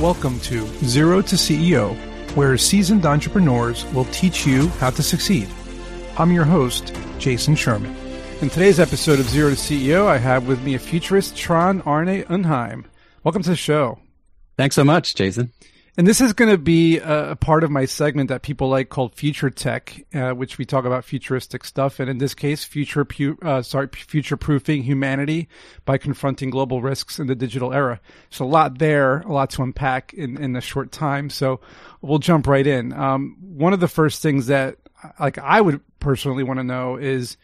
Welcome to Zero to CEO, where seasoned entrepreneurs will teach you how to succeed. I'm your host, Jason Sherman. In today's episode of Zero to CEO, I have with me a futurist, Trond Arne Undheim. Welcome to the show. Thanks so much, Jason. And this is going to be a, part of my segment that people like called Future Tech, uh, which we talk about futuristic stuff. And in this case, future pu- uh, sorry, future proofing humanity by confronting global risks in the digital era. So a lot there, a lot to unpack in, in a short time. So we'll jump right in. Um, one of the first things that like I would personally want to know is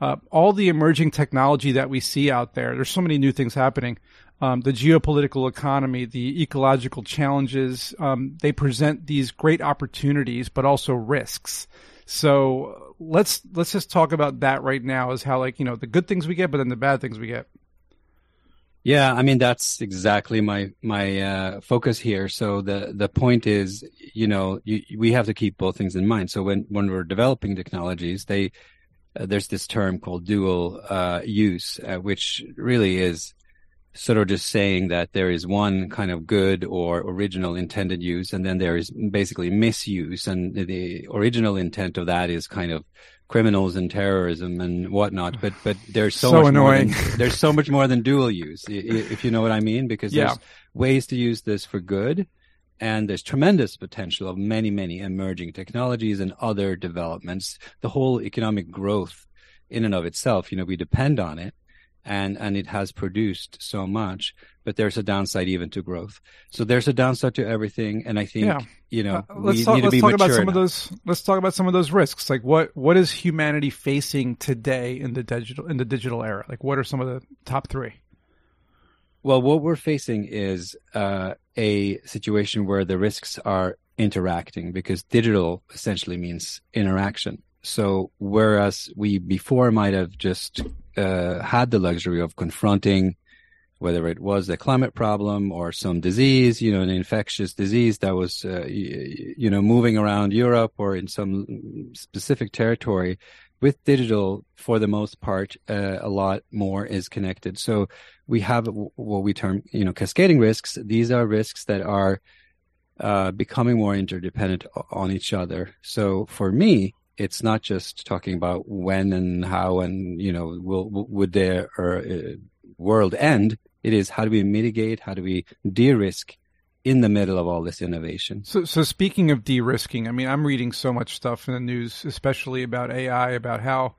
uh, all the emerging technology that we see out there. There's so many new things happening um, the geopolitical economy, the ecological challenges. Um, they present these great opportunities, but also risks. So let's let's just talk about that right now. Is how like you know the good things we get, but then the bad things we get. Yeah, I mean that's exactly my my uh, focus here. So the the point is, you know, you, we have to keep both things in mind. So when when we're developing technologies, they uh, there's this term called dual uh, use, uh, which really is sort of just saying that there is one kind of good or original intended use, and then there is basically misuse, and the original intent of that is kind of criminals and terrorism and whatnot. But but there's so, so much annoying. More than, there's so much more than dual use, if you know what I mean, because yeah. there's ways to use this for good. And there's tremendous potential of many, many emerging technologies and other developments. The whole economic growth in and of itself, you know, we depend on it and and it has produced so much but there's a downside even to growth. So there's a downside to everything and i think yeah. you know uh, let's talk, let's talk about some enough. of those let's talk about some of those risks. Like what what is humanity facing today in the digital in the digital era? Like what are some of the top three? Well what we're facing is uh, a situation where the risks are interacting because digital essentially means interaction so whereas we before might have just uh, had the luxury of confronting whether it was the climate problem or some disease, you know, an infectious disease that was, uh, you know, moving around Europe or in some specific territory. With digital, for the most part, uh, a lot more is connected. So we have what we term, you know, cascading risks. These are risks that are uh, becoming more interdependent on each other. So for me, it's not just talking about when and how and you know will would their uh, world end. It is how do we mitigate how do we de-risk in the middle of all this innovation? So so speaking of de-risking i mean i'm reading so much stuff in the news especially about ai about how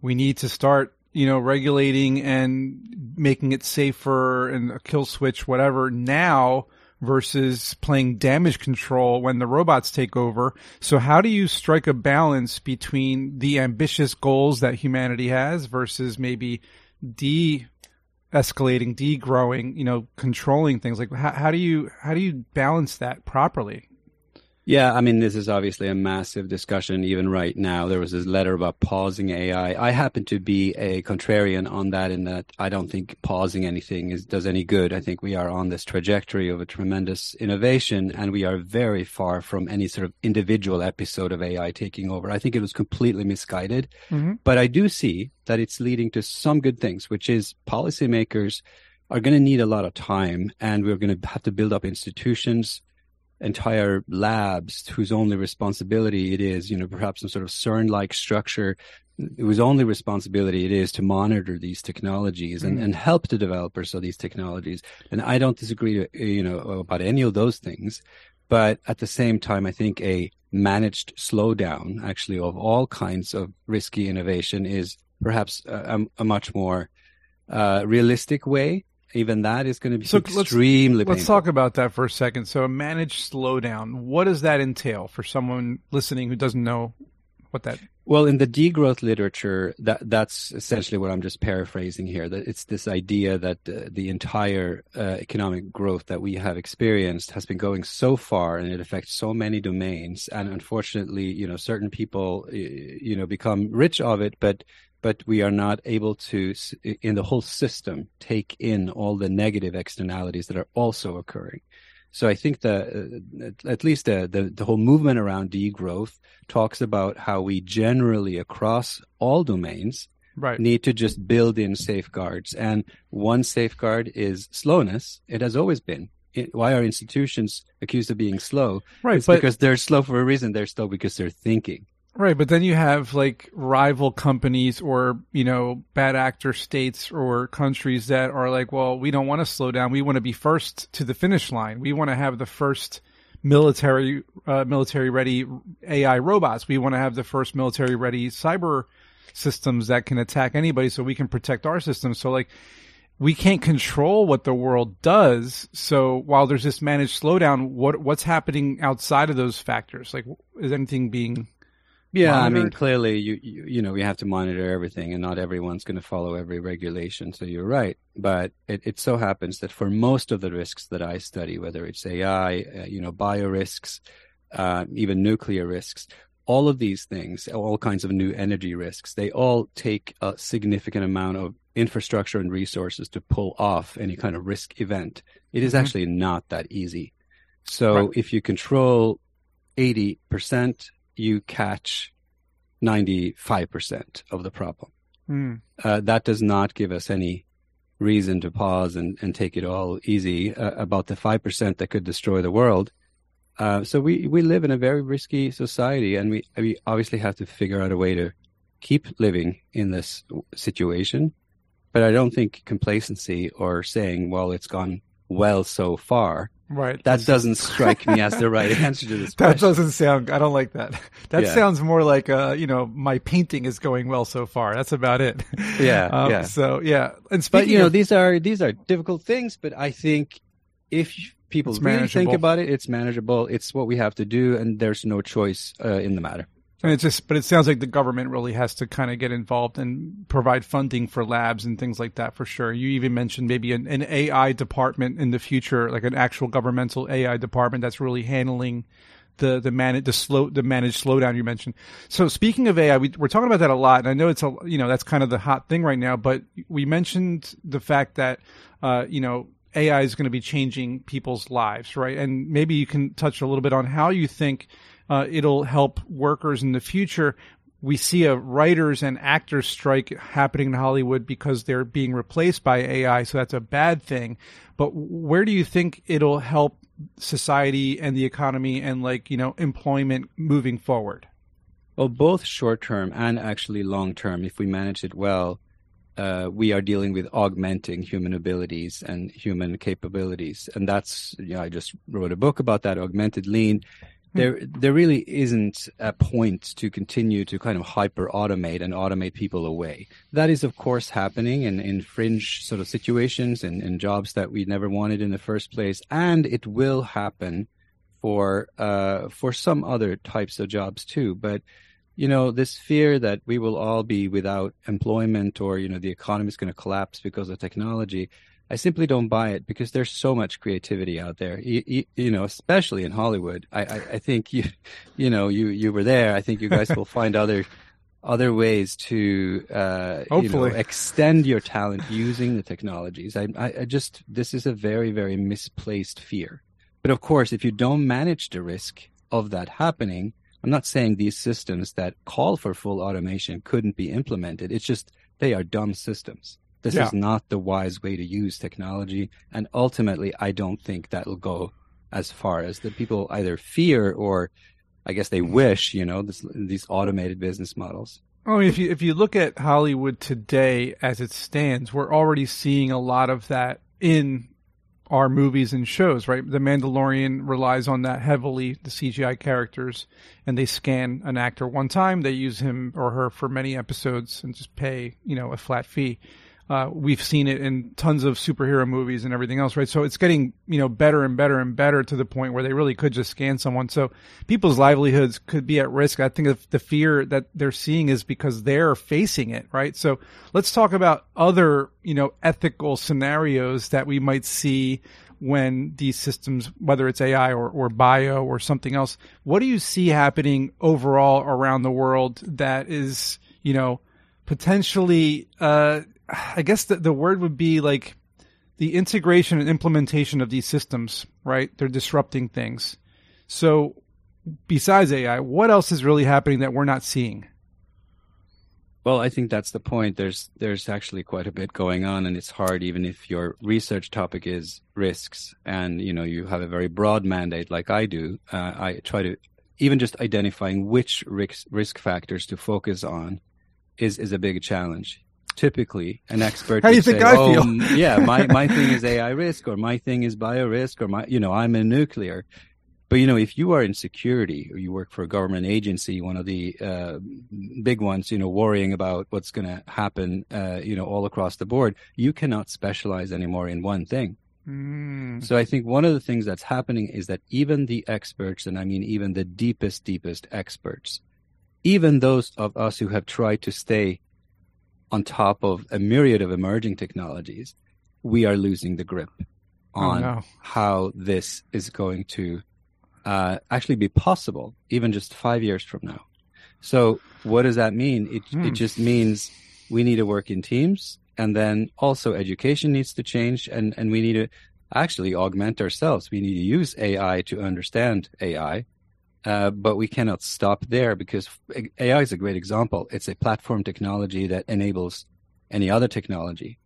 we need to start you know regulating and making it safer and a kill switch whatever. Now versus playing damage control when the robots take over. So how do you strike a balance between the ambitious goals that humanity has versus maybe de escalating, de-growing, you know, controlling things like how, how do you how do you balance that properly? Yeah, I mean, this is obviously a massive discussion even right now. There was this letter about pausing AI. I happen to be a contrarian on that in that I don't think pausing anything is, does any good. I think we are on this trajectory of a tremendous innovation and we are very far from any sort of individual episode of AI taking over. I think it was completely misguided, mm-hmm. but I do see that it's leading to some good things, which is policymakers are going to need a lot of time and we're going to have to build up institutions entire labs whose only responsibility it is, you know, perhaps some sort of CERN-like structure whose only responsibility it is to monitor these technologies and, mm. and help the developers of these technologies. And I don't disagree, you know, about any of those things. But at the same time, I think a managed slowdown, actually, of all kinds of risky innovation is perhaps a, a much more uh, realistic way even that is going to be so extremely let's, let's, talk about that for a second. So a managed slowdown, what does that entail for someone listening who doesn't know what that well in the degrowth literature that that's essentially what i'm just paraphrasing here that it's this idea that uh, the entire uh, economic growth that we have experienced has been going so far and it affects so many domains and unfortunately you know certain people you know become rich of it but but we are not able to, in the whole system, take in all the negative externalities that are also occurring. So I think that uh, at least the, the, the whole movement around degrowth talks about how we generally across all domains right. need to just build in safeguards. And one safeguard is slowness. It has always been. why are institutions accused of being slow? Right, it's but because they're slow for a reason. They're slow because they're thinking. Right, but then you have like rival companies or, you know, bad actor states or countries that are like, well, we don't want to slow down. We want to be first to the finish line. We want to have the first military, uh, military ready AI robots. We want to have the first military ready cyber systems that can attack anybody so we can protect our systems. So like, we can't control what the world does. So while there's this managed slowdown, what what's happening outside of those factors? Like, is anything being yeah, monitored? I mean, clearly, you, you you know, we have to monitor everything, and not everyone's going to follow every regulation. So you're right, but it, it so happens that for most of the risks that I study, whether it's AI, uh, you know, bio risks, uh, even nuclear risks, all of these things, all kinds of new energy risks, they all take a significant amount of infrastructure and resources to pull off any kind of risk event. It is Mhm. actually not that easy. So Right. if you control 80%, you catch 95% of the problem. Hmm. Uh, that does not give us any reason to pause and, and take it all easy uh, about the 5% that could destroy the world. Uh, so we, we live in a very risky society and we, we obviously have to figure out a way to keep living in this situation. But I don't think complacency or saying, well, it's gone well so far, Right. that doesn't strike me as the right answer to this That question. doesn't sound. I don't like that. That Yeah. sounds more like, uh, you know, my painting is going well so far. That's about it. Yeah, Um, yeah. So yeah, and but you know of, these are these are difficult things but i think if people really think about it it's manageable it's what we have to do and there's no choice uh, in the matter and it's just, but it sounds like the government really has to kind of get involved and provide funding for labs and things like that for sure. You even mentioned maybe an, an AI department in the future, like an actual governmental AI department that's really handling the the man the slow the managed slowdown you mentioned. So speaking of AI, we, we're talking about that a lot, and I know it's a you know that's kind of the hot thing right now. But we mentioned the fact that uh, you know AI is going to be changing people's lives, right? And maybe you can touch a little bit on how you think uh, it'll help workers in the future. We see a writers and actors strike happening in Hollywood because they're being replaced by AI, so that's a bad thing. But where do you think it'll help society and the economy and like you know employment moving forward? well both short term and actually long term if we manage it well uh, we are dealing with augmenting human abilities and human capabilities and that's you know i just wrote a book about that augmented lean there there really isn't a point to continue to kind of hyper automate and automate people away. That is of course happening in, in fringe sort of situations and in jobs that we never wanted in the first place. And it will happen for uh for some other types of jobs too. But you know, this fear that we will all be without employment or, you know, the economy is going to collapse because of technology. I simply don't buy it because there's so much creativity out there. You, you, you know, especially in Hollywood. I, I, I think you, you know, you you were there. I think you guys will find other other ways to uh, you know, extend your talent using the technologies. I, I, I just this is a very very misplaced fear. But of course, if you don't manage the risk of that happening, I'm not saying these systems that call for full automation couldn't be implemented. It's just they are dumb systems. This Yeah. is not the wise way to use technology. And ultimately, I don't think that'll go as far as the people either fear or I guess they wish, you know, this, these automated business models. Oh, if you if you look at Hollywood today as it stands, we're already seeing a lot of that in our movies and shows, right? The Mandalorian relies on that heavily, the CGI characters, and they scan an actor one time, they use him or her for many episodes and just pay, you know, a flat fee. Uh, we've seen it in tons of superhero movies and everything else, right? So it's getting, you know, better and better and better to the point where they really could just scan someone. So people's livelihoods could be at risk. I think the fear that they're seeing is because they're facing it, right? So let's talk about other, you know, ethical scenarios that we might see when these systems, whether it's AI or, or bio or something else, what do you see happening overall around the world that is, you know, potentially, uh, I guess the, the word would be like the integration and implementation of these systems, right? They're disrupting things. So, besides AI, what else is really happening that we're not seeing? Well, I think that's the point. There's there's actually quite a bit going on, and it's hard even if your research topic is risks, and you know you have a very broad mandate like I do. Uh, I try to even just identifying which risk risk factors to focus on is is a big challenge. Typically, an expert. How do you think say, I oh, feel? yeah, my my thing is AI risk, or my thing is bio risk, or my you know I'm in nuclear. But you know, if you are in security or you work for a government agency, one of the uh, big ones, you know, worrying about what's going to happen, uh, you know, all across the board, you cannot specialize anymore in one thing. Mm. So I think one of the things that's happening is that even the experts, and I mean even the deepest, deepest experts, even those of us who have tried to stay on top of a myriad of emerging technologies, we are losing the grip on oh, no. how this is going to uh, actually be possible, even just five years from now. So, what does that mean? It Hmm. it just means we need to work in teams, and then also education needs to change, and and we need to actually augment ourselves. We need to use AI to understand AI, uh, but we cannot stop there because AI is a great example. It's a platform technology that enables any other technology.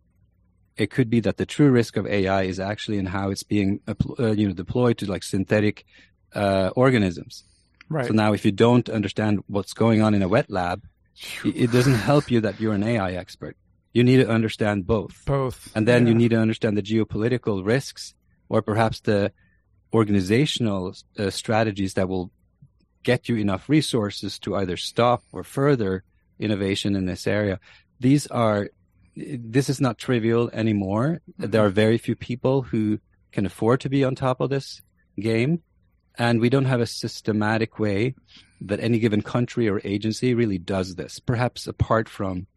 It could be that the true risk of AI is actually in how it's being uh, you know deployed to like synthetic uh, organisms. Right. So now, if you don't understand what's going on in a wet lab, it doesn't help you that you're an AI expert. You need to understand both. Both. And then you need to understand the geopolitical risks or perhaps the organizational uh, strategies that will get you enough resources to either stop or further innovation in this area. These are, this is not trivial anymore. There are very few people who can afford to be on top of this game. And we don't have a systematic way that any given country or agency really does this, perhaps apart from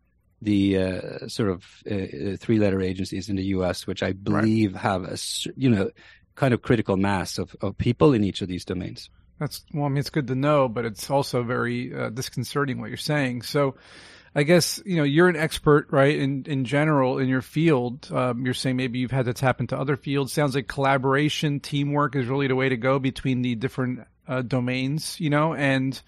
the uh, sort of uh, three letter agencies in the US, which I believe have a you know, kind of critical mass of, of people in each of these domains. That's well. I mean, it's good to know, but it's also very uh, disconcerting what you're saying. So, I guess you know you're an expert, right? In in general, in your field, um, you're saying maybe you've had to tap into other fields. Sounds like collaboration, teamwork is really the way to go between the different uh, domains. You know, and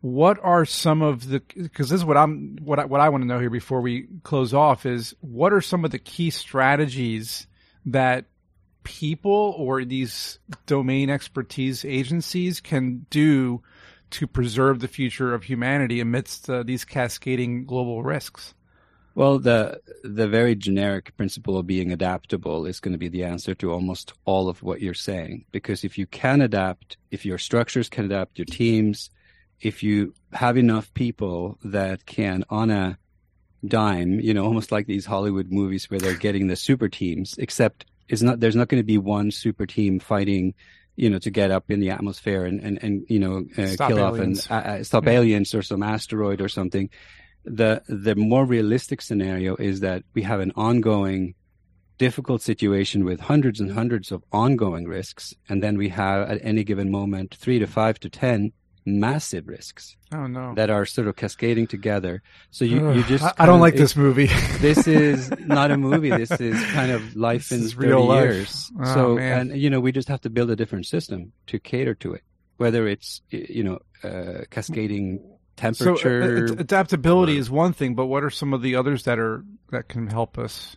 what are some of the because this is what I'm what I, what I want to know here before we close off is what are some of the key strategies that people or these domain expertise agencies can do to preserve the future of humanity amidst uh, these cascading global risks? Well, the the very generic principle of being adaptable is going to be the answer to almost all of what you're saying. Because if you can adapt, if your structures can adapt, your teams, if you have enough people that can, on a dime, you know, almost like these Hollywood movies where they're getting the super teams, except it's not. There's not going to be one super team fighting. You know, to get up in the atmosphere and and, and you know uh, kill aliens. off and uh, uh, stop Yeah. aliens or some asteroid or something the the more realistic scenario is that we have an ongoing difficult situation with hundreds and hundreds of ongoing risks and then we have at any given moment 3 to 5 to 10 massive risks Oh no! that are sort of cascading together so you you just I, I don't of- like it- this movie. this is not a movie. This is kind of life This in 30 real life. years. Oh, so, man. and you know, we just have to build a different system to cater to it, whether it's, you know, uh, cascading So uh, temperature. adaptability or- is one thing, but what are some of the others that are that can help us?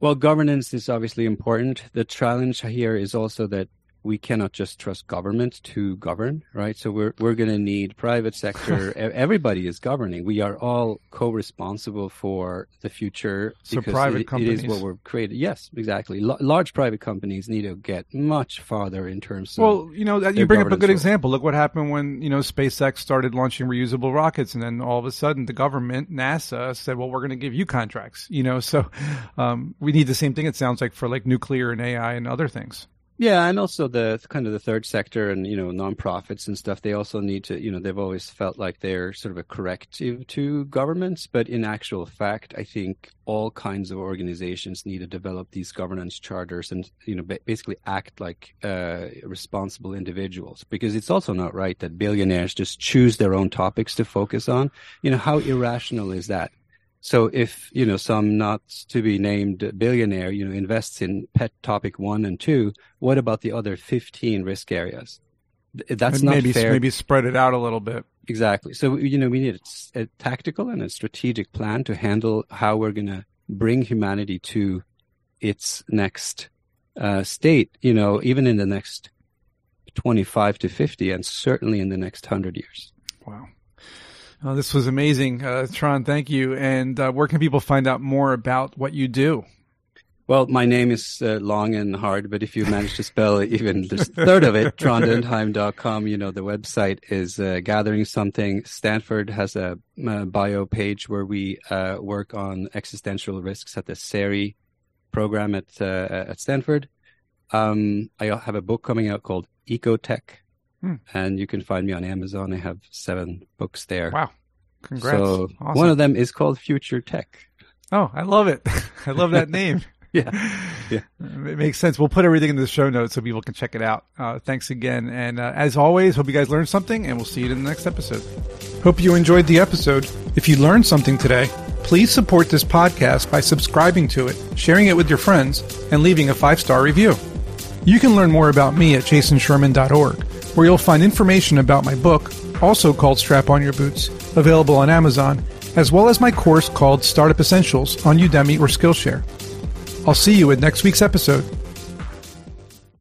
Well, governance is obviously important. The challenge here is also that we cannot just trust government to govern, right? So we're we're going to need private sector. Everybody is governing. We are all co-responsible for the future. So private it- it is companies. what we're created. Yes, exactly. L- large private companies need to get much farther in terms of. Well, you know, that you bring up a good role. example. Look what happened when, you know, SpaceX started launching reusable rockets and then all of a sudden the government, NASA said, well, we're going to give you contracts, you know, so, um, we need the same thing. It sounds like for like nuclear and AI and other things. Yeah, and also the kind of the third sector and you know nonprofits and stuff. They also need to you know they've always felt like they're sort of a corrective to governments, but in actual fact, I think all kinds of organizations need to develop these governance charters and you know basically act like uh, responsible individuals. Because it's also not right that billionaires just choose their own topics to focus on. You know how irrational is that? So if, you know, some not to be named billionaire, you know, invests in pet topic one and two, what about the other 15 risk areas? That's not maybe, fair. Maybe spread it out a little bit. Exactly. So you know, we need a, a tactical and a strategic plan to handle how we're going to bring humanity to its next uh, state. You know, even in the next twenty-five to fifty, and certainly in the next hundred years. Wow. Oh, this was amazing, uh, Trond. Thank you. And uh, where can people find out more about what you do? Well, my name is uh, long and hard, but if you manage to spell even the third of it, trondundheim.com, you know, the website is uh, gathering something. Stanford has a, a bio page where we uh, work on existential risks at the SERI program at, uh, at Stanford. Um, I have a book coming out called Ecotech, hmm. and you can find me on Amazon. I have seven books there. Wow. Congrats. So awesome. one of them is called Future Tech. Oh, I love it. I love that name. yeah, yeah, it makes sense. We'll put everything in the show notes so people can check it out. Uh, thanks again, and uh, as always, hope you guys learned something, and we'll see you in the next episode. Hope you enjoyed the episode. If you learned something today, please support this podcast by subscribing to it, sharing it with your friends, and leaving a five star review. You can learn more about me at jasonsherman.org, where you'll find information about my book, also called Strap On Your Boots, available on Amazon, as well as my course called Startup Essentials on Udemy or Skillshare. I'll see you at next week's episode.